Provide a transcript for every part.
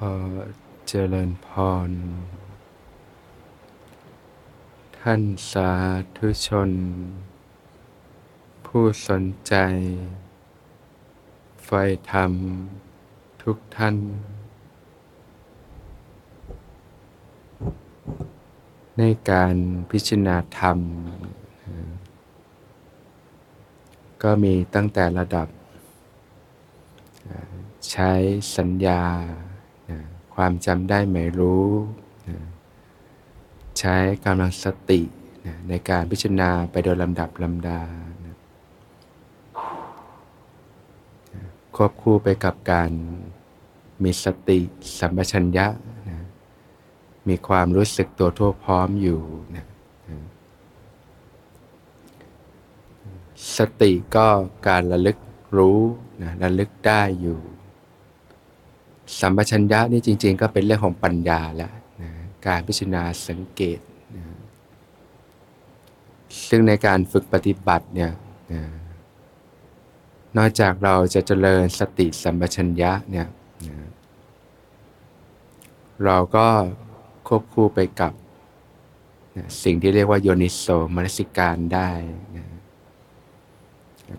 อเจริญพร ท่านสาธุชน ผู้สนใจ ไฟธรรมทุกท่าน ในการพิจารณาธรรม ก็มีตั้งแต่ระดับ ใช้สัญญา ความจำได้ไม่รู้ใช้กำลังสติในการพิจารณาไปโดยลำดับลำดานควบคู่ไปกับการมีสติสัมปชัญญะนะมีความรู้สึกตัวทั่วพร้อมอยู่นะสติก็การระลึกรู้นะระลึกได้อยู่ สัมปชัญญะนี่จริง ๆ ก็เป็นเรื่องของปัญญาแล้วนะการพิจารณาสังเกตนะซึ่งในการฝึกปฏิบัติเนี่ยนะนอกจากเราจะเจริญสติสัมปชัญญะเนี่ยนะเราก็ควบคู่ไปกับนะสิ่งที่เรียกว่าโยนิโสมนสิการได้นะ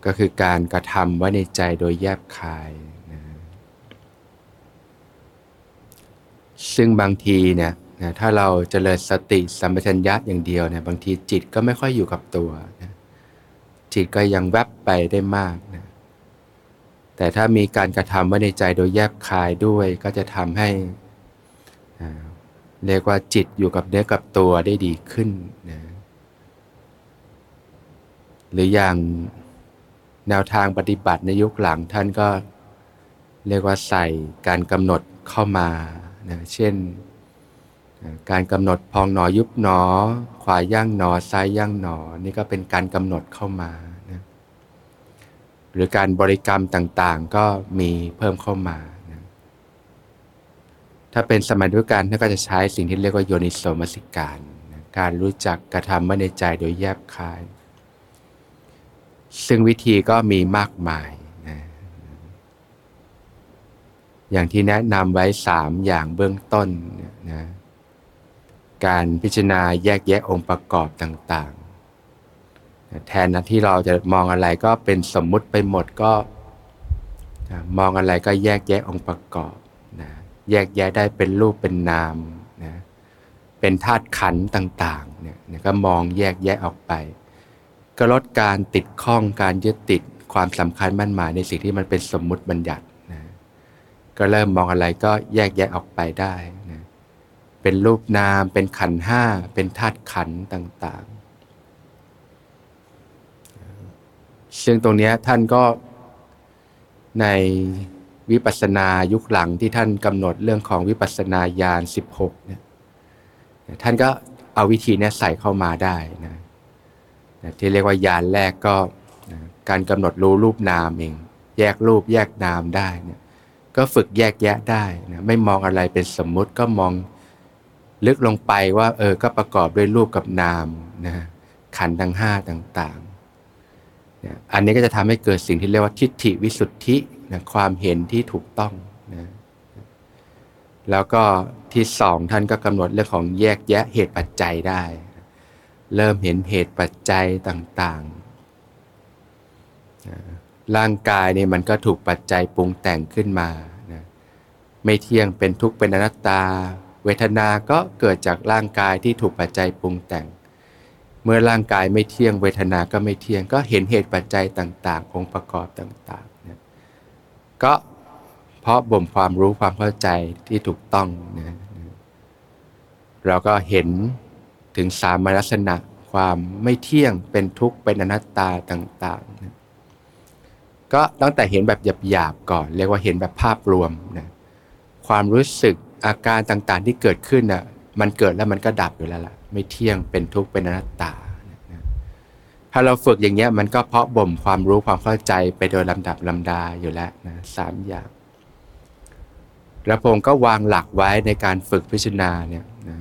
ก็คือการกระทำไว้ในใจโดยแยบคายนะ ซึ่งบางทีเนี่ยนะถ้าเราเจริญสติสัมปชัญญะอย่างเดียวเนี่ยบางทีจิตก็ไม่ค่อยอยู่กับตัวนะจิตก็ยังแวบไปได้มากนะแต่ถ้ามีการกระทำไว้ในใจโดยแยบคายด้วย ก็จะทำให้เรียกว่าจิตอยู่กับเนื้อกับตัวได้ดีขึ้นนะหรืออย่างแนวทางปฏิบัติในยุคหลังท่านก็เรียกว่าใส่การกำหนดเข้ามา นะเช่นการกำหนดพองหนอยุบหนอ ขวาย่างหนอซ้ายย่างหนอ นี่ก็เป็นการกำหนดเข้ามานะหรือการบริกรรมต่างๆ ก็มีเพิ่มเข้ามานะถ้าเป็นสมัยดุการท่านก็จะใช้สิ่งที่เรียกว่าโยนิโสมสิการนะการรู้จักกระทำเมื่อในใจโดยแยบคาย ซึ่งวิธีก็มีมากมายนะ อย่างที่แนะนำไว้สามอย่างเบื้องต้นนะการพิจารณาแยกแยะองค์ประกอบต่างๆ แทนนะที่เราจะมองอะไรก็เป็นสมมุติไปหมดก็มองอะไรก็แยกแยะองค์ประกอบนะแยกแยะได้เป็นรูปเป็นนามนะเป็นธาตุขันธ์ต่างๆเนี่ยก็มองแยกแยะออกไป ก็ลดการติดข้องการยึดติดความสำคัญมั่นหมายในสิ่งที่มันเป็นสมมุติบัญญัติ ก็เริ่มมองอะไรก็แยกแยะออกไปได้นะเป็นรูปนาม เป็นขันห้า เป็นธาตุขันต่างๆ ซึ่งตรงนี้ท่านก็ในวิปัสสนายุคหลังที่ท่านกำหนดเรื่องของวิปัสสนาญาณ 16เนี่ยท่านก็เอาวิธีนี้ใส่เข้ามาได้นะที่เรียกว่าญาณแรกก็การกำหนดรู้รูปนามเอง แยกรูปแยกนามได้เนี่ย ก็ฝึกแยกแยะได้นะไม่มองอะไรเป็นสมมุติก็มองลึกลงไปว่าเออก็ประกอบด้วยรูปกับนามนะขันธ์ทั้งห้าต่างๆอันนี้ก็จะทำให้เกิดสิ่งที่เรียกว่าทิฏฐิวิสุทธินะความเห็นที่ถูกต้องนะแล้วก็ที่สองท่านก็กำหนดเรื่องของแยกแยะเหตุปัจจัยได้ เริ่มเห็นเหตุปัจจัยต่างๆ ร่างกายเนี่ยมันก็ถูกปัจจัยปรุงแต่งขึ้นมานะไม่เที่ยงเป็นทุกข์เป็นอนัตตา เวทนาก็เกิดจากร่างกายที่ถูกปัจจัยปรุงแต่ง เมื่อร่างกายไม่เที่ยงเวทนาก็ไม่เที่ยง ก็เห็นเหตุปัจจัยต่าง ๆ องค์ประกอบต่างๆนะก็เพราะบ่มความรู้ความเข้าใจที่ถูกต้องนะเราก็เห็นถึงสามลักษณะความไม่เที่ยงเป็นทุกข์เป็นอนัตตาต่างๆนะ ก็ตั้งแต่เห็นแบบหยาบๆก่อน เรียกว่าเห็นแบบภาพรวมนะความรู้สึกอาการต่างๆที่เกิดขึ้นอะมันเกิดแล้วมันก็ดับอยู่แล้วล่ะ ไม่เที่ยงเป็นทุกข์เป็นอนัตตาถ้าเราฝึกอย่างเงี้ยมันก็เพาะบ่มความรู้ความเข้าใจไปโดยลำดับลำดาอยู่แล้วนะสามอย่างแล้วพงก็วางหลักไว้ในการฝึกพิจารณาเนี่ยนะ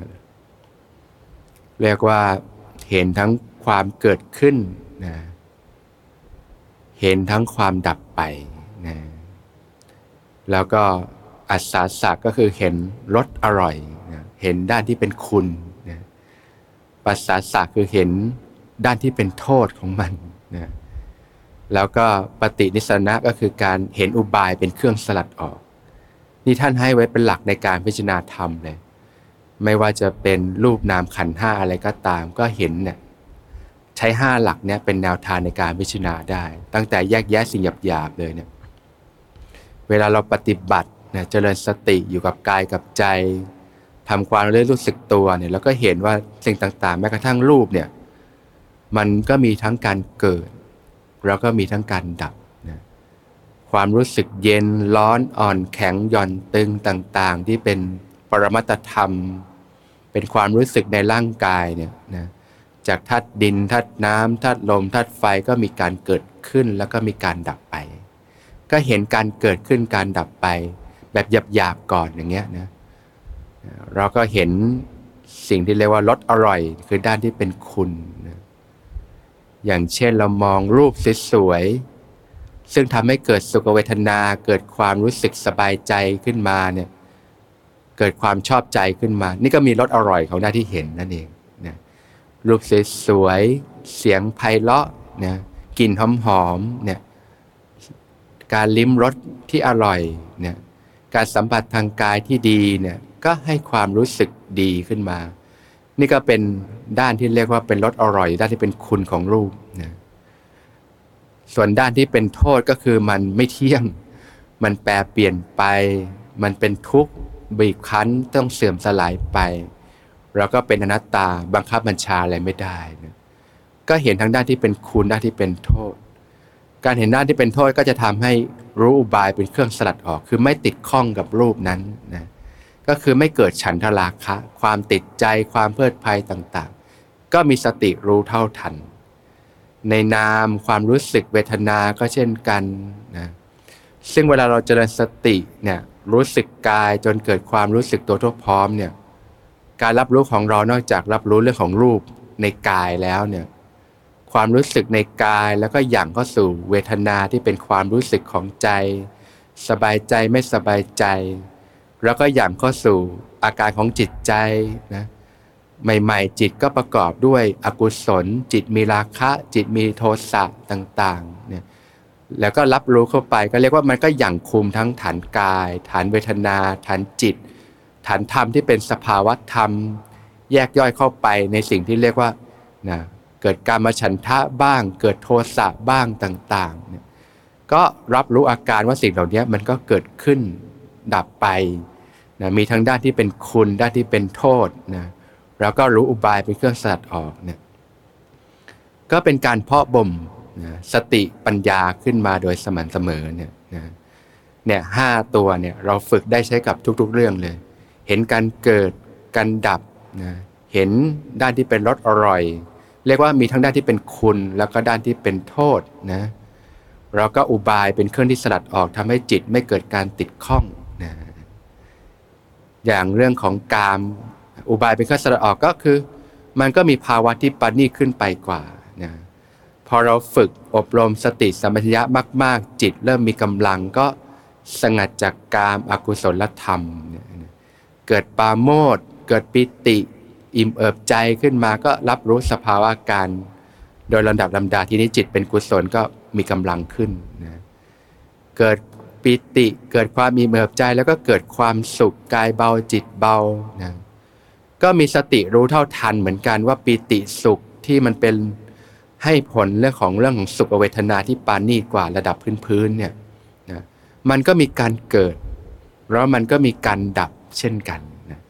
เรียกว่าเห็นทั้งความเกิดขึ้นนะ เห็นทั้งความดับไปนะแล้วก็อัศสะก็คือเห็นรสอร่อยนะเห็นด้านที่เป็นคุณนะปัสสาสะคือเห็นด้านที่เป็นโทษของมันนะแล้วก็ปฏินิสนะก็คือการเห็นอุบายเป็นเครื่องสลัดออก นี่ท่านให้ไว้เป็นหลักในการพิจารณาธรรมเลย ไม่ว่าจะเป็นรูปนามขันห้าอะไรก็ตาม ก็เห็นเนี่ย ใช้ห้าหลักเนี่ยเป็นแนวทางในการพิจารณาได้ ตั้งแต่แยกแยะสิ่งหยาบๆเลยเนี่ยเวลาเราปฏิบัติเนี่ยเจริญสติอยู่กับกายกับใจทำความเรื่อยรู้สึกตัวเนี่ยแล้วก็เห็นว่าสิ่งต่างๆ แม้กระทั่งรูปเนี่ยมันก็มีทั้งการเกิด แล้วก็มีทั้งการดับนะความรู้สึกเย็นร้อนอ่อนแข็งหย่อนตึงต่างๆ ที่เป็นปรมัตธรรม เป็นความรู้สึกในร่างกายเนี่ยนะ จากธาตุดินธาตุน้ำธาตุลมธาตุไฟก็มีการเกิดขึ้นแล้วก็มีการดับไป ก็เห็นการเกิดขึ้นการดับไป แบบหยาบๆก่อนอย่างเงี้ยนะเราก็เห็นสิ่งที่เรียกว่ารสอร่อย คือด้านที่เป็นคุณนะอย่างเช่นเรามองรูปสวยๆซึ่งทำให้เกิดสุขเวทนาเกิดความรู้สึกสบายใจขึ้นมาเนี่ยเกิดความชอบใจขึ้นมา นี่ก็มีรสอร่อยของหน้าที่เห็นนั่นเอง รูปสวยๆ เสียงไพเราะนะกลิ่นหอมๆเนี่ยการลิ้มรสที่อร่อยเนี่ยการสัมผัสทางกายที่ดีเนี่ยก็ให้ความรู้สึกดีขึ้นมา นี่ก็เป็นด้านที่เรียกว่าเป็นรสอร่อย ด้านที่เป็นคุณของรูปนะส่วนด้านที่เป็นโทษก็คือมันไม่เที่ยง มันแปรเปลี่ยนไป มันเป็นทุกข์บีบคั้นต้องเสื่อมสลายไป แล้วก็เป็นอนัตตาบังคับบัญชาอะไรไม่ได้นะก็เห็นทั้งด้านที่เป็นคุณด้านที่เป็นโทษ การเห็นด้านที่เป็นโทษก็จะทำให้รู้อุบายเป็นเครื่องสลัดออก คือไม่ติดข้องกับรูปนั้นนะก็คือไม่เกิดฉันทราคะ ความติดใจความเพลิดเพลินต่างๆ ก็มีสติรู้เท่าทัน ในนามความรู้สึกเวทนาก็เช่นกันนะซึ่งเวลาเราเจริญสติเนี่ยรู้สึกกายจนเกิดความรู้สึกตัวทั่วพร้อมเนี่ย การรับรู้ของเรานอกจากรับรู้เรื่องของรูปในกายแล้วเนี่ยความรู้สึกในกายแล้วก็อย่างเข้าสู่เวทนาที่เป็นความรู้สึกของใจ สบายใจไม่สบายใจ แล้วก็อย่างเข้าสู่อาการของจิตใจนะใหม่ๆ จิตก็ประกอบด้วยอกุศล จิตมีราคะ จิตมีโทสะต่างๆเนี่ยแล้วก็รับรู้เข้าไปก็เรียกว่ามันก็อย่างคุมทั้งฐานกาย ฐานเวทนา ฐานจิต ฐานธรรมที่เป็นสภาวะธรรม แยกย่อยเข้าไปในสิ่งที่เรียกว่านะเกิดการมาฉันทะบ้าง เกิดโทสะบ้างต่างๆเนี่ยก็รับรู้อาการว่าสิ่งเหล่านี้มันก็เกิดขึ้นดับไปนะมีทั้งด้านที่เป็นคุณด้านที่เป็นโทษนะแล้วก็รู้อุบายเป็นเครื่องสลัดออกเนี่ยก็เป็นการเพาะบ่มนะสติปัญญาขึ้นมาโดยสม่ำเสมอเนี่ยนะเนี่ยห้าตัวเนี่ยเราฝึกได้ใช้กับทุกๆเรื่องเลย เห็นการเกิดการดับนะเห็นด้านที่เป็นรสอร่อย เรียกว่ามีทั้งด้านที่เป็นคุณแล้วก็ด้านที่เป็นโทษนะเราก็อุบายเป็นเครื่องที่สลัดออกทำให้จิตไม่เกิดการติดข้องนะอย่างเรื่องของกามอุบายเป็นเครื่องสลัดออกก็คือ มันก็มีภาวะที่ปานี่ขึ้นไปกว่านะพอเราฝึกอบรมสติสัมปชัญญะมาก ๆ จิตเริ่มมีกำลังก็สงัดจากกามอากุศลธรรมเเกิดปาโมดเกิดปิติ อิ่มเอิบใจขึ้นมาก็รับรู้สภาวะการ โดยลำดับลำดาทีนี้จิตเป็นกุศลก็มีกำลังขึ้นนะเกิดปิติเกิดความมีเมือบใจแล้วก็เกิดความสุขกายเบาจิตเบานะก็มีสติรู้เท่าทันเหมือนกันว่าปิติสุขที่มันเป็นให้ผลเรื่องของเรื่องของสุขเวทนาที่ปานนี่กว่าระดับพื้นๆเนี่ยนะมันก็มีการเกิด แล้วมันก็มีการดับ เช่นกันนะ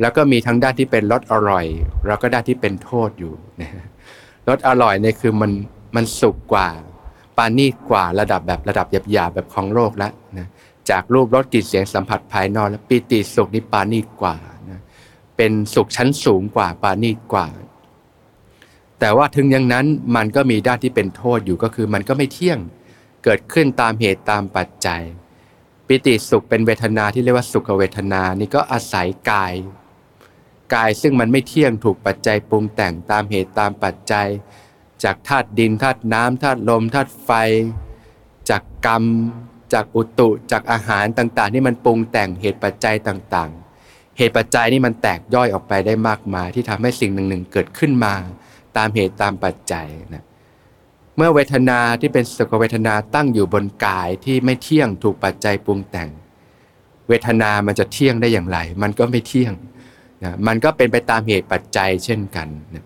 แล้วก็มีทั้งด้านที่เป็นรสอร่อย แล้วก็ด้านที่เป็นโทษอยู่นะรสอร่อยเนี่ยคือมันมันสุขกว่าปานีกว่าระดับแบบระดับหยาบๆแบบของโลกแล้วนะจากรูปรสกลิ่นเสียงสัมผัสภายนอกแล้วปีติสุขนี่ปานีกว่านะเป็นสุขชั้นสูงกว่าปานีกว่า แต่ว่าถึงอย่างนั้นมันก็มีด้านที่เป็นโทษอยู่ก็คือมันก็ไม่เที่ยงเกิดขึ้นตามเหตุตามปัจจัย ปิติสุขเป็นเวทนาที่เรียกว่าสุขเวทนานี่ก็อาศัยกาย กายซึ่งมันไม่เที่ยงถูกปัจจัยปรุงแต่งตามเหตุตามปัจจัย จากธาตุดินธาตุน้ำธาตุลมธาตุไฟ จากกรรม จากอุตุจากอาหารต่างๆที่มันปรุงแต่งเหตุปัจจัยต่างๆ เหตุปัจจัยนี่มันแตกย่อยออกไปได้มากมายที่ทำให้สิ่งหนึ่งๆเกิดขึ้นมา ตามเหตุตามปัจจัยนะ เมื่อเวทนาที่เป็นสุขเวทนาตั้งอยู่บนกายที่ไม่เที่ยงถูกปัจจัยปรุงแต่ง เวทนามันจะเที่ยงได้อย่างไร มันก็ไม่เที่ยงนะมันก็เป็นไปตามเหตุปัจจัยเช่นกันนะ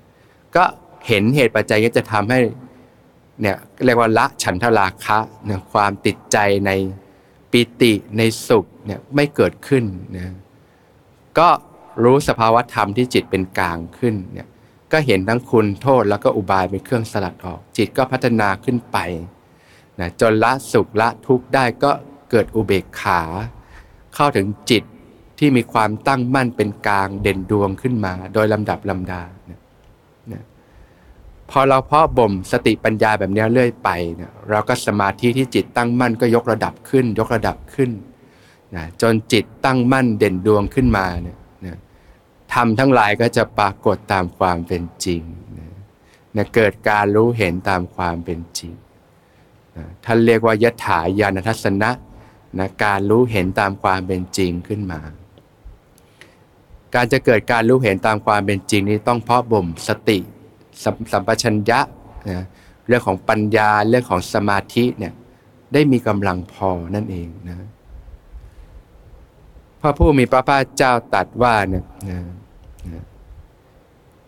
ก็เห็นเหตุปัจจัยก็จะทำให้เนี่ยเรียกว่าละฉันทราคะเนี่ยความติดใจในปิติในสุขเนี่ยไม่เกิดขึ้นนะก็รู้สภาวะธรรมที่จิตเป็นกลางขึ้นเนี่ย ก็เห็นทั้งคุณโทษแล้วก็อุบายเป็นเครื่องสลัดออก จิตก็พัฒนาขึ้นไปนะจนละสุขละทุกข์ได้ก็เกิดอุเบกขา เข้าถึงจิตที่มีความตั้งมั่นเป็นกลางเด่นดวงขึ้นมา โดยลำดับลำดานะนะพอเราเพาะบ่มสติปัญญาแบบนี้เรื่อยไปนะเราก็สมาธิที่จิตตั้งมั่นก็ยกระดับขึ้น ยกระดับขึ้นนะจนจิตตั้งมั่นเด่นดวงขึ้นมาเนี่ย นะทำทั้งหลายก็จะปรากฏตามความเป็นจริงนะเกิดการรู้เห็นตามความเป็นจริงนะท่านเรียกว่ายถายานทัศนะนะการรู้เห็นตามความเป็นจริงขึ้นมา การจะเกิดการรู้เห็นตามความเป็นจริงนี้ต้องเพาะบ่มสติสัมสัมปชัญญะนะเรื่องของปัญญาเรื่องของสมาธิเนี่ยได้มีกำลังพอนั่นเองนะพระผู้มีพระภาคเจ้าตรัสว่าเนี่ย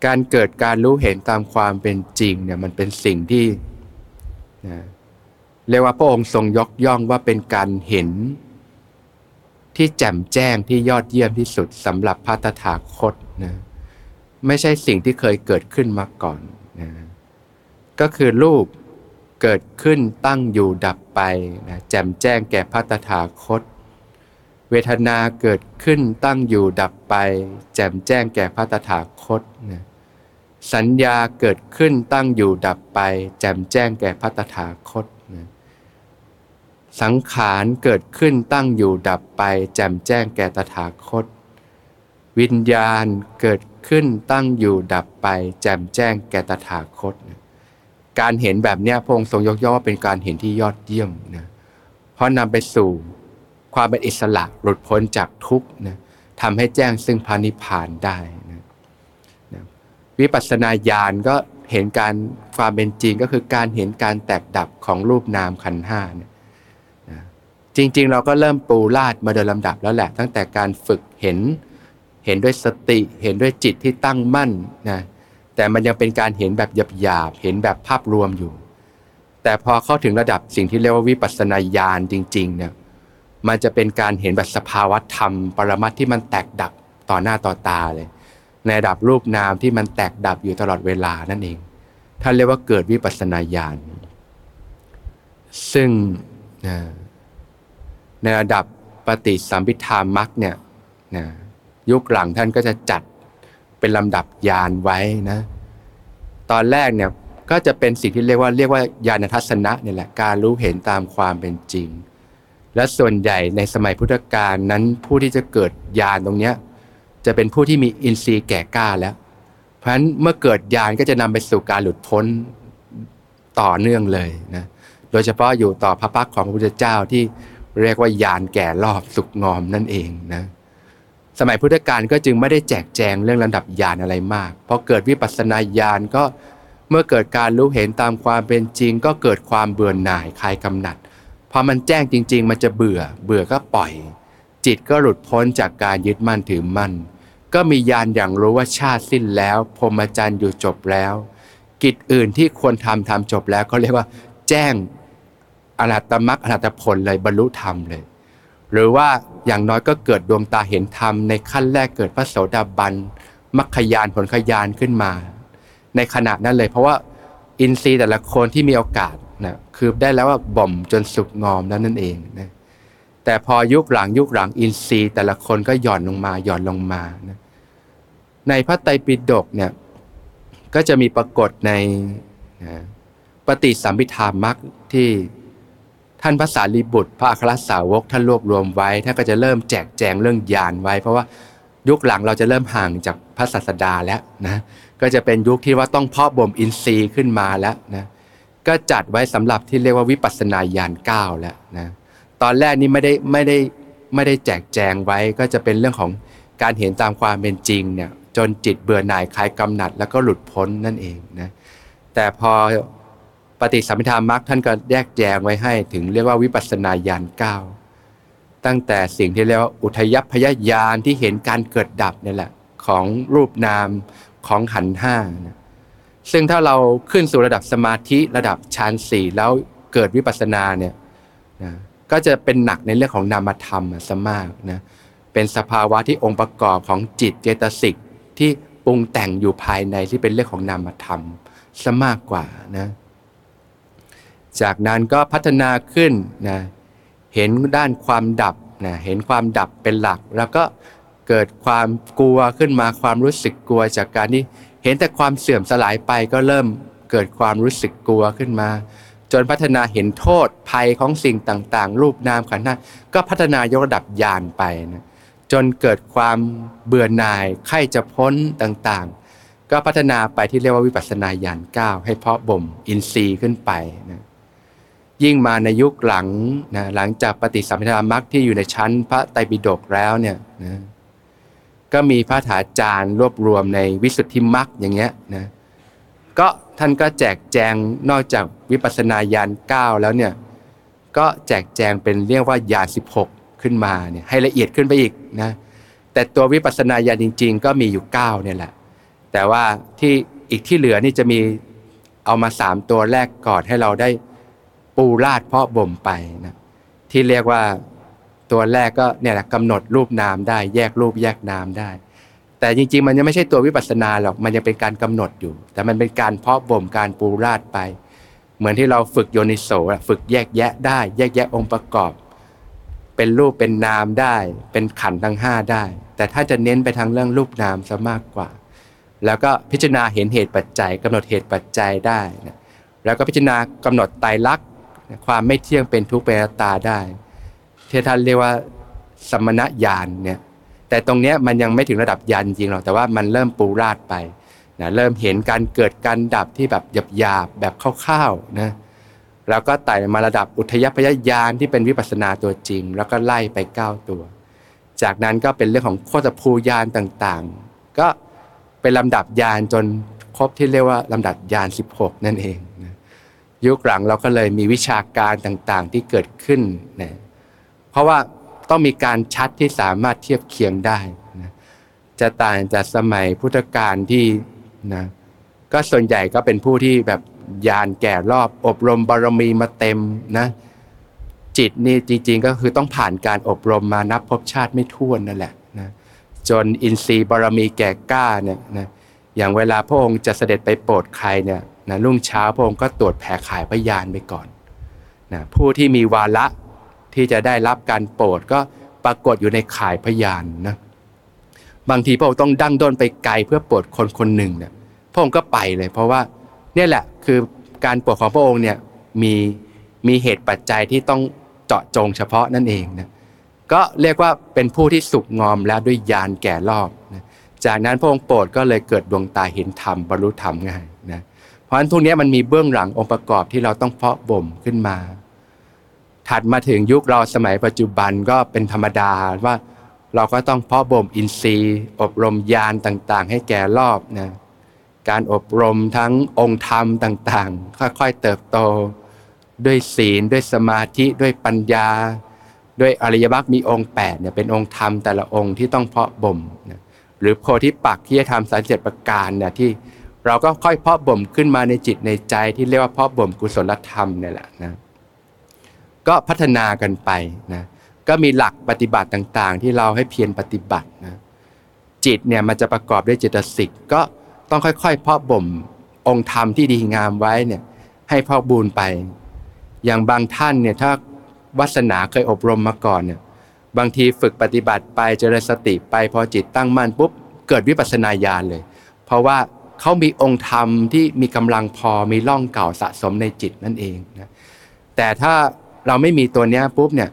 การเกิดการรู้เห็นตามความเป็นจริงเนี่ยมันเป็นสิ่งที่นะเรียกว่าพระองค์ทรงยกย่องว่าเป็นการเห็น ที่แจ่มแจ้งที่ยอดเยี่ยมที่สุดสำหรับพระตถาคตนะไม่ใช่สิ่งที่เคยเกิดขึ้นมาก่อนนะก็คือรูปเกิดขึ้นตั้งอยู่ดับไปนะแจ่มแจ้งแก่พระตถาคต เวทนาเกิดขึ้นตั้งอยู่ดับไป แจ่มแจ้งแก่พระตถาคตนะ สัญญาเกิดขึ้นตั้งอยู่ดับไป แจ่มแจ้งแก่พระตถาคตนะสังขารเกิดขึ้นตั้งอยู่ดับไป แจ่มแจ้งแก่ตถาคต วิญญาณเกิดขึ้นตั้งอยู่ดับไป แจ่มแจ้งแก่ตถาคตนะการเห็นแบบเนี้ยพระองค์ทรงยกย่อว่าเป็นการเห็นที่ยอดเยี่ยมนะเพราะนำไปสู่ความเป็นอิสระหลุดพ้นจากทุกข์นะทำให้แจ้งซึ่งพานิพพานได้ วิปัสสนาญาณก็เห็นการความเป็นจริงก็คือการเห็นการแตกดับของรูปนามขันห้าเนี่ยนะจริง ๆ เราก็เริ่มปูลาดมาโดยลำดับแล้วแหละ ตั้งแต่การฝึกเห็นเห็นด้วยสติเห็นด้วยจิตที่ตั้งมั่นนะแต่มันยังเป็นการเห็นแบบหยาบๆเห็นแบบภาพรวมอยู่ แต่พอเข้าถึงระดับสิ่งที่เรียกว่าวิปัสสนาญาณจริงๆเนี่ยมันจะเป็นการเห็นแบบสภาวะธรรม ปรมัตที่มันแตกดับต่อหน้าต่อตาเลย ในระดับรูปนามที่มันแตกดับอยู่ตลอดเวลานั่นเองท่านเรียกว่าเกิดวิปัสสนาญาณซึ่งในระดับปฏิสัมพิธามักเนี่ยยุคหลังท่านก็จะจัดเป็นลำดับยานไว้นะ ตอนแรกเนี่ยก็จะเป็นสิ่งที่เรียกว่าเรียกว่าญาณทัศนะเนี่ยแหละการรู้เห็นตามความเป็นจริง และส่วนใหญ่ในสมัยพุทธกาลนั้นผู้ที่จะเกิดญาณตรงเนี้ย จะเป็นผู้ที่มีอินทรีย์แก่กล้าแล้ว เพราะฉะนั้นเมื่อเกิดญาณก็จะนำไปสู่การหลุดพ้นต่อเนื่องเลยนะโดยเฉพาะอยู่ต่อพระพักของพระพุทธเจ้าที่เรียกว่าญาณแก่รอบสุกงอมนั่นเองนะสมัยพุทธกาลก็จึงไม่ได้แจกแจงเรื่องลำดับญาณอะไรมากพอเกิดวิปัสสนาญาณก็เมื่อเกิดการรู้เห็นตามความเป็นจริง ก็เกิดความเบื่อหน่ายคลายกำหนัดพอมันแจ้งจริง ๆ มันจะเบื่อ เบื่อก็ปล่อย จิตก็หลุดพ้นจากการยึดมั่นถือมั่น ก็มีญาณอย่างรู้ว่าชาติสิ้นแล้วพรหมจรรย์อยู่จบแล้ว กิจอื่นที่ควรทำทำจบแล้วเขาเรียกว่า แจ้งอรหัตมรรคอรหัตผลเลยบรรลุธรรมเลย หรือว่าอย่างน้อยก็เกิดดวงตาเห็นธรรมในขั้นแรกเกิดพระโสดาบันมัคคยานผลขยานขึ้นมา ในขณะนั้นเลย เพราะว่าอินทรีย์แต่ละคนที่มีโอกาสนะคือได้แล้วว่าบ่มจนสุกงอมแล้วนั่นเองนะแต่พอยุคหลังยุคหลังอินทรีย์แต่ละคนก็หย่อนลงมาหย่อนลงมานะ ในพระไตรปิฎกเนี่ยก็จะมีปรากฏในนะปฏิสัมพิธามักที่ท่านพระสารีบุตร พระอัครสาวกท่านรวบรวมไว้ท่านก็จะเริ่มแจกแจงเรื่องญาณไว้ เพราะว่ายุคหลังเราจะเริ่มห่างจากพระศาสดาแล้วนะก็จะเป็นยุคที่ว่าต้องเพาะบ่มอินทรีย์ขึ้นมาแล้วนะก็จัดไว้สำหรับที่เรียกว่าวิปัสสนาญาณเก้าแล้วนะตอนแรกนี้ไม่ได้ไม่ได้ไม่ได้แจกแจงไว้ก็จะเป็นเรื่องของการเห็นตามความเป็นจริงเนี่ย จนจิตเบื่อหน่ายคลายกำหนัด แล้วก็หลุดพ้นนั่นเองนะแต่พอปฏิสัมพิธามรรคท่านก็แยกแจงไว้ให้ถึงเรียกว่าวิปัสสนาญาณเก้าตั้งแต่สิ่งที่เรียกว่าอุทยพยญาณที่เห็นการเกิดดับนี่แหละของรูปนามของขันห้านะซึ่งถ้าเราขึ้นสู่ระดับสมาธิระดับฌานสี่แล้วเกิดวิปัสสนาเนี่ยนะก็จะเป็นหนักในเรื่องของนามธรรมซะมากนะเป็นสภาวะที่องค์ประกอบของจิตเจตสิก ที่ปรุงแต่งอยู่ภายในที่เป็นเรื่องของนามธรรมซะมากกว่านะจากนั้นก็พัฒนาขึ้นนะเห็นด้านความดับนะเห็นความดับเป็นหลัก แล้วก็เกิดความกลัวขึ้นมาความรู้สึกกลัว จากการที่เห็นแต่ความเสื่อมสลายไปก็เริ่มเกิดความรู้สึกกลัวขึ้นมา จนพัฒนาเห็นโทษภัยของสิ่งต่างๆ รูปนามขันธ์ก็พัฒนายกระดับญาณไปนะ จนเกิดความเบื่อหน่ายใครจะพ้นต่างๆ ก็พัฒนาไปที่เรียกว่าวิปัสสนาญาณ9ให้เพาะบ่มอินทรีย์ขึ้นไปนะยิ่งมาในยุคหลังนะหลังจากปฏิสัมพิธามรรคที่อยู่ในชั้นพระไตรปิฎกแล้วเนี่ยนะก็มีพระถาจารย์รวบรวมในวิสุทธิมรรคอย่างเงี้ยนะก็ท่านก็แจกแจงนอกจากวิปัสสนาญาณ9แล้วเนี่ยก็แจกแจงเป็นเรียกว่าญาณ16 ขึ้นมาเนี่ยให้ละเอียดขึ้นไปอีกนะแต่ตัววิปัสสนาญาณจริง ๆ ก็มีอยู่9เนี่ยแหละแต่ว่าที่อีกที่เหลือนี่จะมีเอามาสามตัวแรกก่อนให้เราได้ปูราดเพาะบ่มไปนะที่เรียกว่าตัวแรกก็เนี่ยแหละกำหนดรูปนามได้ แยกรูปแยกนามได้ แต่จริง ๆ มันยังไม่ใช่ตัววิปัสสนาหรอกมันยังเป็นการกำหนดอยู่ แต่มันเป็นการเพาะบ่มการปูราดไป เหมือนที่เราฝึกโยนิโสฝึกแยกแยะได้ แยกแยะองค์ประกอบ เป็นรูปเป็นนามได้ เป็นขันทั้งห้าได้ แต่ถ้าจะเน้นไปทางเรื่องรูปนามซะมากกว่า แล้วก็พิจารณาเห็นเหตุปัจจัยกำหนดเหตุปัจจัยได้นะแล้วก็พิจารณากำหนดไตรลักษณ์ความไม่เที่ยงเป็นทุกข์เป็นอนัตตาได้ที่ท่านเรียกว่าสมณญาณเนี่ยแต่ตรงเนี้ยมันยังไม่ถึงระดับญาณจริงหรอกแต่ว่ามันเริ่มปูราดไปนะเริ่มเห็นการเกิดการดับที่แบบหยาบๆแบบคร่าวๆนะ แล้วก็ไต่มาระดับอุทยพยญาณที่เป็นวิปัสนาตัวจริง แล้วก็ไล่ไปเก้าตัว จากนั้นก็เป็นเรื่องของโคตรภูญาณต่างๆ ก็เป็นลำดับญาณจนครบที่เรียกว่าลำดับญาณ16 นั่นเองนะยุคหลังเราก็เลยมีวิชาการต่างๆที่เกิดขึ้นนะเพราะว่าต้องมีการชัดที่สามารถเทียบเคียงได้นะจะต่างจากสมัยพุทธกาลที่นะก็ส่วนใหญ่ก็เป็นผู้ที่แบบ ยานแก่รอบ อบรมบารมีมาเต็มนะจิตนี่จริงๆก็คือต้องผ่านการอบรมมานับพบชาติไม่ท้วนนั่นแหละนะจนอินทรีย์บารมีแก่กล้าเนี่ยนะอย่างเวลาพระองค์จะเสด็จไปโปรดใครเนี่ยนะรุ่งเช้าพระองค์ก็ตรวจแผ่ขายพยานไปก่อนนะผู้ที่มีวาระที่จะได้รับการโปรดก็ปรากฏอยู่ในขายพยานนะบางทีพระองค์ต้องดั้งด้นไปไกลเพื่อโปรดคนคนหนึ่งเนี่ยพระองค์ก็ไปเลย เพราะว่าเนี่ยแหละ คือการปรดของพระองค์เนี่ยมีมีเหตุปัจจัยที่ต้องเจาะจงเฉพาะนั่นเองนะก็เรียกว่าเป็นผู้ที่สุกงอมแล้วด้วยญาณแก่รอบนะจากนั้นพระองค์โปรดก็เลยเกิดดวงตาเห็นธรรมบรรลุธรรมง่ายนะเพราะฉะนั้นพวกนี้มันมีเบื้องหลังองค์ประกอบที่เราต้องเพาะบ่มขึ้นมา ถัดมาถึงยุคเราสมัยปัจจุบันก็เป็นธรรมดาว่าเราก็ต้องเพาะบ่มอินทรีย์ อบรมญาณต่างๆ ให้แก่รอบนะ การอบรมทั้งองค์ธรรมต่างๆ ค่อยๆเติบโต ด้วยศีลด้วยสมาธิด้วยปัญญา ด้วยอริยมรรคมีองค์8เนี่ยเป็นองค์ธรรมแต่ละองค์ที่ต้องเพาะบ่มนะหรือโพธิปักที่จะทำสารเจ็ดประการเนี่ยที่เราก็ค่อยเพาะบ่มขึ้นมาในจิตในใจที่เรียกว่าเพาะบ่มกุศลธรรมเนี่ยแหละนะก็พัฒนากันไปนะก็มีหลักปฏิบัติต่างๆ ที่เราให้เพียรปฏิบัตินะจิตเนี่ยมันจะประกอบด้วยเจตสิกก็ ต้องค่อยๆเพาะบ่มองค์ธรรมที่ดีงามไว้เนี่ยให้พ่อบูนไป อย่างบางท่านเนี่ยถ้าวัสนาเคยอบรมมาก่อนเนี่ยบางทีฝึกปฏิบัติไปเจริญสติไปพอจิตตั้งมั่นปุ๊บเกิดวิปัสสนาญาณเลย เพราะว่าเขามีองค์ธรรมที่มีกำลังพอมีร่องเก่าสะสมในจิตนั่นเองนะแต่ถ้าเราไม่มีตัวเนี้ยปุ๊บเนี่ย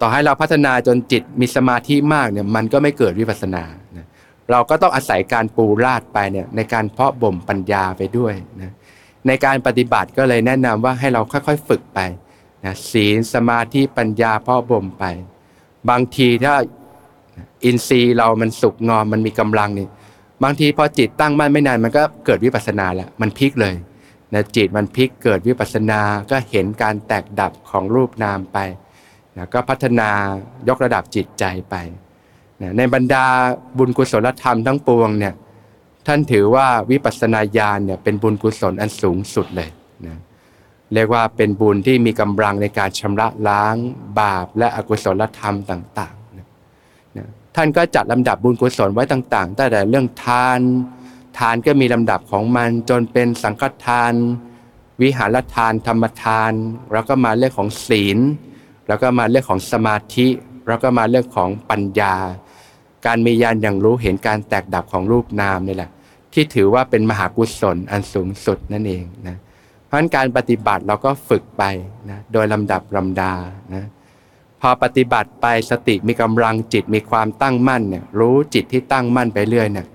ต่อให้เราพัฒนาจนจิตมีสมาธิมากเนี่ยมันก็ไม่เกิดวิปัสสนา เราก็ต้องอาศัยการปูราดไปเนี่ยในการเพาะบ่มปัญญาไปด้วยนะในการปฏิบัติก็เลยแนะนำว่าให้เราค่อยๆฝึกไปนะศีลสมาธิปัญญาเพ่อบ่มไป บางทีถ้าอินทรีย์เรามันสุกงอมมันมีกำลังนี่บางทีพอจิตตั้งมั่นไม่นานมันก็เกิดวิปัสสนาแล้วมันพลิกเลยนะจิตมันพลิกเกิดวิปัสสนาก็เห็นการแตกดับของรูปนามไปนะก็พัฒนายกระดับจิตใจไป ในบรรดาบุญกุศลธรรมทั้งปวงเนี่ยท่านถือว่าวิปัสสนาญาณเนี่ยเป็นบุญกุศลอันสูงสุดเลยนะเรียกว่าเป็นบุญที่มีกำลังในการชำระล้างบาปและอกุศลธรรมต่างๆนะนะท่านก็จัดลำดับบุญกุศลไว้ต่างๆตั้งแต่เรื่องทาน ทานก็มีลำดับของมันจนเป็นสังฆทาน วิหารทานธรรมทาน แล้วก็มาเรื่องของศีล แล้วก็มาเรื่องของสมาธิ แล้วก็มาเรื่องของปัญญา การมีญาณอย่างรู้เห็นการแตกดับของรูปนามนี่แหละ ที่ถือว่าเป็นมหากุศลอันสูงสุดนั่นเองนะเพราะนั้นการปฏิบัติเราก็ฝึกไปนะโดยลำดับลำดานะพอปฏิบัติไปสติมีกำลังจิตมีความตั้งมั่นเนี่ยรู้จิตที่ตั้งมั่นไปเรื่อยเนี่ย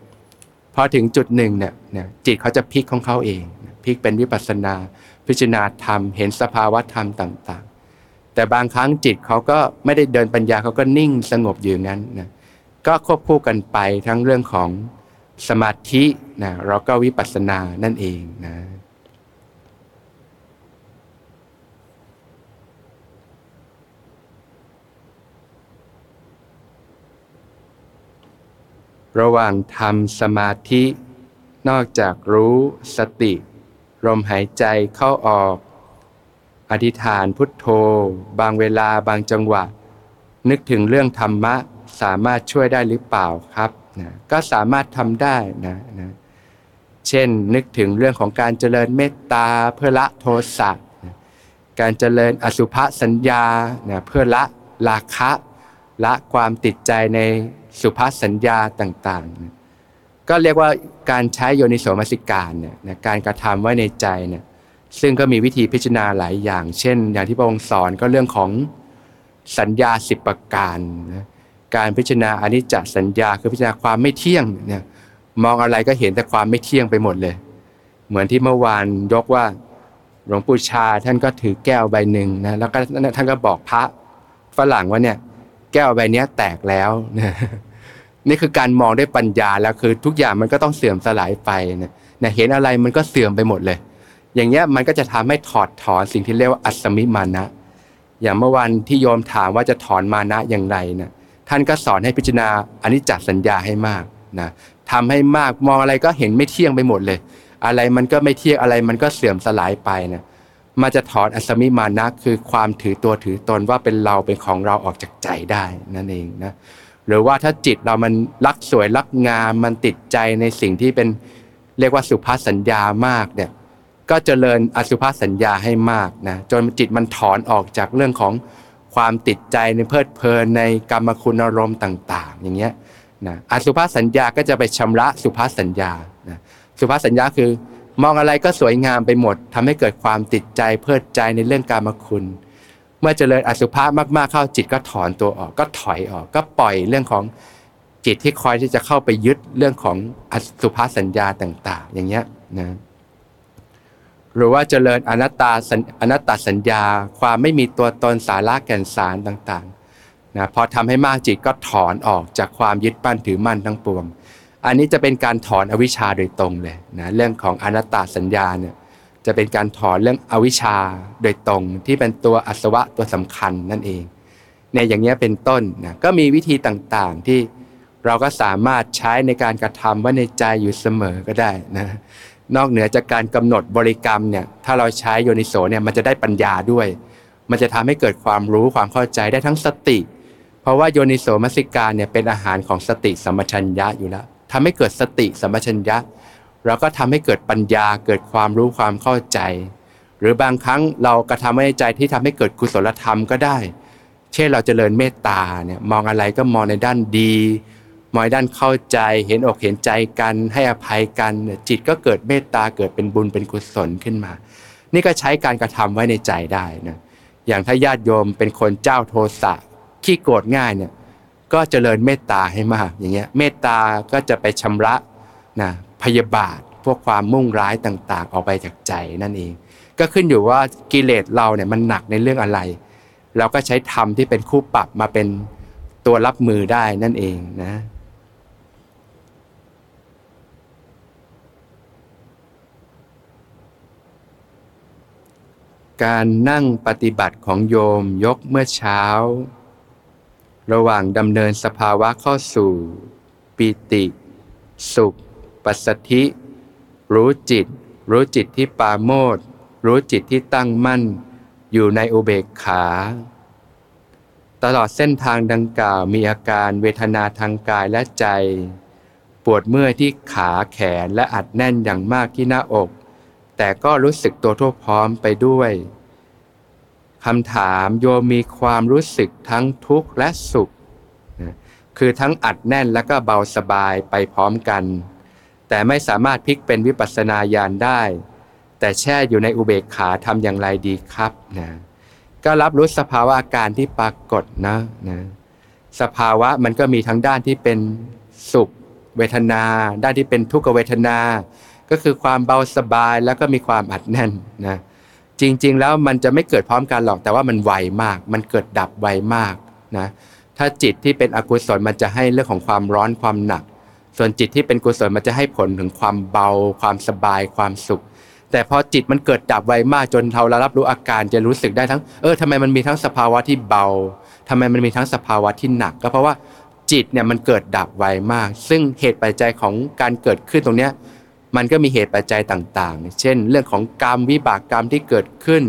พอถึงจุดหนึ่งเนี่ยเนี่ยจิตเขาจะพลิกของเขาเองพลิกเป็นวิปัสสนา พิจารณาธรรมเห็นสภาวะธรรมต่าง ๆ แต่บางครั้งจิตเขาก็ไม่ได้เดินปัญญาเขาก็นิ่งสงบอยู่งั้นนะ ก็ควบคู่กันไปทั้งเรื่องของสมาธินะเราก็วิปัสสนานั่นเองนะระหว่างทำสมาธิ นอกจากรู้สติลมหายใจเข้าออก อธิษฐานพุทโธ บางเวลาบางจังหวะ นึกถึงเรื่องธรรมะ สามารถช่วยได้หรือเปล่าครับนะก็สามารถทำได้นะนะเช่นนึกถึงเรื่องของการเจริญเมตตาเพื่อละโทสะนะการเจริญอสุภสัญญานะเพื่อละราคะละความติดใจในสุภสัญญาต่างๆนะก็เรียกว่าการใช้โยนิโสมสิการเนี่ยนะการกระทำไว้ในใจเนี่ยซึ่งก็มีวิธีพิจารณาหลายอย่าง เช่น อย่างที่พระองค์สอนก็เรื่องของสัญญาสิบประการนะ การพิจารณาอนิจจสัญญาคือพิจารณาความไม่เที่ยงเนี่ยมองอะไรก็เห็นแต่ความไม่เที่ยงไปหมดเลย เหมือนที่เมื่อวานยกว่าหลวงปู่ชาท่านก็ถือแก้วใบหนึ่งนะแล้วก็ท่านก็บอกพระฝรั่งว่าเนี่ยแก้วใบนี้แตกแล้วนะนี่คือการมองด้วยปัญญาแล้วคือทุกอย่างมันก็ต้องเสื่อมสลายไปนะเห็นอะไรมันก็เสื่อมไปหมดเลย อย่างเงี้ยมันก็จะทำให้ถอดถอนสิ่งที่เรียกว่าอัศมิมานะ อย่างเมื่อวันที่โยมถามว่าจะถอนมานะอย่างไรนะ ท่านก็สอนให้พิจารณาอนิจจสัญญาให้มากนะทำให้มากมองอะไรก็เห็นไม่เที่ยงไปหมดเลย อะไรมันก็ไม่เที่ยงอะไรมันก็เสื่อมสลายไปนะมันจะถอนอัศมิมานะคือความถือตัวถือตนว่าเป็นเราเป็นของเราออกจากใจได้นั่นเองนะหรือว่าถ้าจิตเรามันรักสวยรักงามมันติดใจในสิ่งที่เป็นเรียกว่าสุภาษสัญญามากเนี่ยก็เจริญอสุภาษสัญญาให้มากนะจนจิตมันถอนออกจากเรื่องของ ความติดใจในเพลิดเพลินในกรรมคุณอารมณ์ต่าง ๆ อย่างเงี้ยนะอสุภาษสัญญาก็จะไปชำระสุภาษสัญญานะสุภาษสัญญาคือ มองอะไรก็สวยงามไปหมดทำให้เกิดความติดใจเพลิดใจในเรื่องกรรมคุณ เมื่อเจริญอสุภะมากๆเข้าจิตก็ถอนตัวออกก็ถอยออก ก็ปล่อยเรื่องของจิตที่คอยที่จะเข้าไปยึดเรื่องของอสุภาษสัญญาต่าง ๆ อย่างเงี้ยนะ หรือว่าเจริญอนัตตาอนัตตาสัญญา ความไม่มีตัวตนสาระแก่นสารต่างๆนะพอทำให้มากจิตก็ถอนออกจากความยึดปั้นถือมั่นทั้งปวง อันนี้จะเป็นการถอนอวิชชาโดยตรงเลยนะเรื่องของอนัตตาสัญญาเนี่ยจะเป็นการถอนเรื่องอวิชชาโดยตรงที่เป็นตัวอสวะตัวสำคัญนั่นเองเนี่ยอย่างเงี้ยเป็นต้นนะก็มีวิธีต่างๆที่เราก็สามารถใช้ในการกระทำไว้ในใจอยู่เสมอก็ได้นะ นอกเหนือจากการกำหนดบริกรรมเนี่ยถ้าเราใช้โยนิโสเนี่ยมันจะได้ปัญญาด้วย มันจะทำให้เกิดความรู้ความเข้าใจได้ทั้งสติ เพราะว่าโยนิโสมนสิกาเนี่ยเป็นอาหารของสติสัมปชัญญะอยู่แล้วทำให้เกิดสติสัมปชัญญะเราก็ทำให้เกิดปัญญาเกิดความรู้ความเข้าใจ หรือบางครั้งเรากระทำในใจที่ทำให้เกิดกุศลธรรมก็ได้ เช่นเราจเจริญเมตตาเนี่ยมองอะไรก็มองในด้านดี มองด้านเข้าใจเห็นอกเห็นใจกันให้อภัยกันจิตก็เกิดเมตตาเกิดเป็นบุญเป็นกุศลขึ้นมา นี่ก็ใช้การกระทำไว้ในใจได้นะอย่างถ้าญาติโยมเป็นคนเจ้าโทสะขี้โกรธง่ายเนี่ยก็เจริญเมตตาให้มากอย่างเงี้ยเมตตาก็จะไปชำระนะพยาบาทพวกความมุ่งร้ายต่าง ๆ ออกไปจากใจนั่นเอง ก็ขึ้นอยู่ว่ากิเลสเราเนี่ยมันหนักในเรื่องอะไร เราก็ใช้ธรรมที่เป็นคู่ปรับมาเป็นตัวรับมือได้นั่นเองนะ การนั่งปฏิบัติของโยมยกเมื่อเช้า ระหว่างดำเนินสภาวะเข้าสู่ ปิติ สุข ปัสสธิ รู้จิต รู้จิตที่ปาโมดรู้จิตที่ตั้งมั่น อยู่ในอุเบกขา ตลอดเส้นทางดังกล่าวมีอาการเวทนาทางกายและใจ ปวดเมื่อยที่ขาแขนและอัดแน่นอย่างมากที่หน้าอก แต่ก็รู้สึกตัวทั่วพร้อมไปด้วยคำถามโยมมีความรู้สึกทั้งทุกข์และสุข คือทั้งอัดแน่นและก็เบาสบายไปพร้อมกัน แต่ไม่สามารถพลิกเป็นวิปัสสนาญาณได้ แต่แช่อยู่ในอุเบกขาทำอย่างไรดีครับนะก็รับรู้สภาวะอาการที่ปรากฏนะนะสภาวะมันก็มีทั้งด้านที่เป็นสุขเวทนา ด้านที่เป็นทุกขเวทนา ก็คือความเบาสบายแล้วก็มีความอัดแน่นนะจริง ๆ แล้วมันจะไม่เกิดพร้อมกันหรอกแต่ว่ามันไวมาก มันเกิดดับไวมากนะถ้าจิตที่เป็นอกุศลมันจะให้เรื่องของความร้อนความหนัก ส่วนจิตที่เป็นกุศลมันจะให้ผลถึงความเบา ความสบายความสุข แต่พอจิตมันเกิดดับไวมากจนเรารับรู้อาการจะรู้สึกได้ทั้งเออทำไมมันมีทั้งสภาวะที่เบาทำไมมันมีทั้งสภาวะที่หนัก ก็เพราะว่าจิตเนี่ยมันเกิดดับไวมาก ซึ่งเหตุปัจจัยของการเกิดขึ้นตรงเนี้ย มันก็มีเหตุปัจจัยต่างๆ เช่น เรื่องของกรรมวิบากกรรมที่เกิดขึ้น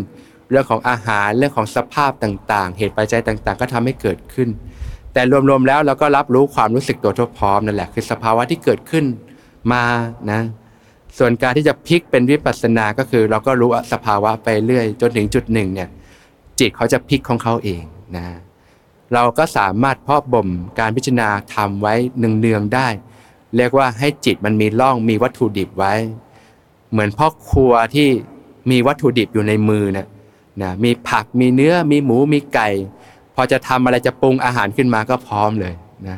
เรื่องของอาหารเรื่องของสภาพต่างๆ เหตุปัจจัยต่างๆ ก็ทำให้เกิดขึ้น แต่รวมๆแล้วเราก็รับรู้ความรู้สึกตัวทั่วพร้อมนั่นแหละคือสภาวะที่เกิดขึ้นมานะส่วนการที่จะพลิกเป็นวิปัสสนาก็คือ เราก็รู้สภาวะไปเรื่อย จนถึงจุดหนึ่งเนี่ยจิตเขาจะพลิกของเขาเองนะเราก็สามารถเพาะบ่มการพิจารณาทำไว้เนืองๆได้ เรียกว่าให้จิตมันมีร่องมีวัตถุดิบไว้ เหมือนพ่อครัวที่มีวัตถุดิบอยู่ในมือนะนะมีผักมีเนื้อมีหมูมีไก่ พอจะทำอะไรจะปรุงอาหารขึ้นมาก็พร้อมเลยนะ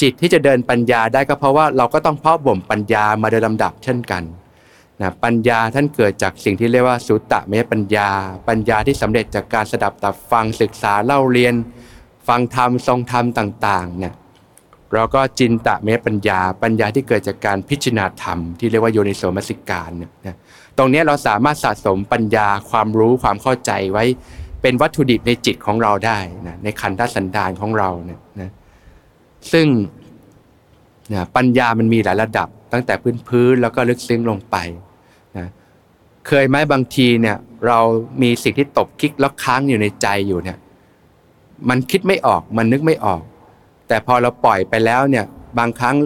จิตที่จะเดินปัญญาได้ก็เพราะว่าเราก็ต้องเพาะบ่มปัญญามาโดยลำดับเช่นกันนะปัญญาท่านเกิดจากสิ่งที่เรียกว่าสุตตะเมปัญญา ปัญญาที่สำเร็จจากการสดับตับฟังศึกษาเล่าเรียน ฟังธรรมทรงธรรมต่างๆเนี่ย เราก็จินตะเมปัญญา ปัญญาที่เกิดจากการพิจารณาธรรม ที่เรียกว่าโยนิโสมสิการเนี่ยนะตรงนี้เราสามารถสะสมปัญญาความรู้ความเข้าใจไว้เป็นวัตถุดิบในจิตของเราได้นะในขันธสันดานของเราเนี่ยนะซึ่งนะปัญญามันมีหลายระดับ ตั้งแต่พื้นพื้นแล้วก็ลึกซึ้งลงไปนะเคยไหมบางทีเนี่ยเรามีสิ่งที่ตบคิกแล้วค้างอยู่ในใจอยู่เนี่ยมันคิดไม่ออกมันนึกไม่ออก แต่พอเราปล่อยไปแล้วเนี่ยบางครั้ง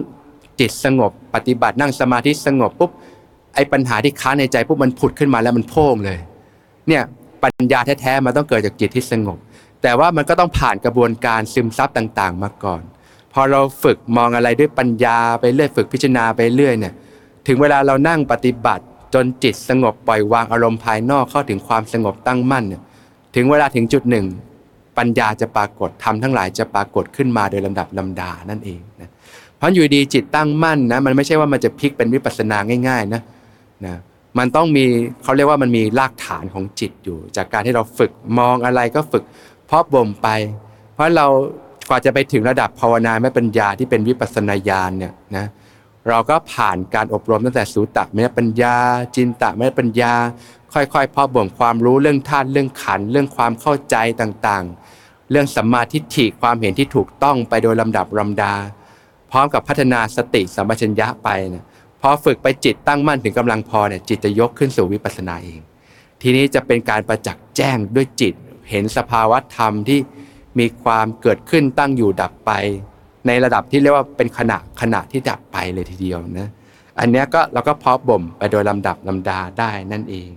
จิตสงบ ปฏิบัตินั่งสมาธิสงบปุ๊บไอ้ปัญหาที่ค้างในใจปุ๊บมันผุดขึ้นมาแล้วมันโพ่งเลย เนี่ยปัญญาแท้ๆมันต้องเกิดจากจิตที่สงบ แต่ว่ามันก็ต้องผ่านกระบวนการซึมซับต่างๆ มาก่อน พอเราฝึกมองอะไรด้วยปัญญาไปเรื่อยฝึกพิจารณาไปเรื่อยเนี่ยถึงเวลาเรานั่งปฏิบัติ จนจิตสงบปล่อยวางอารมณ์ภายนอกเข้าถึงความสงบตั้งมั่นเนี่ยถึงเวลาถึงจุดหนึ่ง ปัญญาจะปรากฏทำทั้งหลายจะปรากฏขึ้นมาโดยลำดับลำดานั่นเองนะเพราะอยู่ดีจิตตั้งมั่นนะมันไม่ใช่ว่ามันจะพลิกเป็นวิปัสสนาง่ายๆนะนะมันต้องมีเขาเรียกว่ามันมีรากฐานของจิตอยู่ จากการที่เราฝึกมองอะไรก็ฝึกเพาะบ่มไป เพราะเรากว่าจะไปถึงระดับภาวนาแม่ปัญญาที่เป็นวิปัสสนาญาณเนี่ยนะเราก็ผ่านการอบรมตั้งแต่สูตะแม่ปัญญา จินตะแม่ปัญญา ค่อยๆพอบ่มความรู้เรื่องธาตุเรื่องขันเรื่องความเข้าใจต่างๆ เรื่องสัมมาทิฏฐิความเห็นที่ถูกต้องไปโดยลำดับลาดา พร้อมกับพัฒนาสติสัมปชัญญะไปเนี่ยพอฝึกไปจิตตั้งมั่นถึงกำลังพอเนี่ยจิตจะยกขึ้นสู่วิปัสสนาเอง ทีนี้จะเป็นการประจักษ์แจ้งด้วยจิต เห็นสภาวะธรรมที่มีความเกิดขึ้นตั้งอยู่ดับไป ในระดับที่เรียกว่าเป็นขณะขณะที่ดับไปเลยทีเดียวนะอันนี้ก็เราก็เพาะบ่มไปโดยลำดับลำดาได้นั่นเอง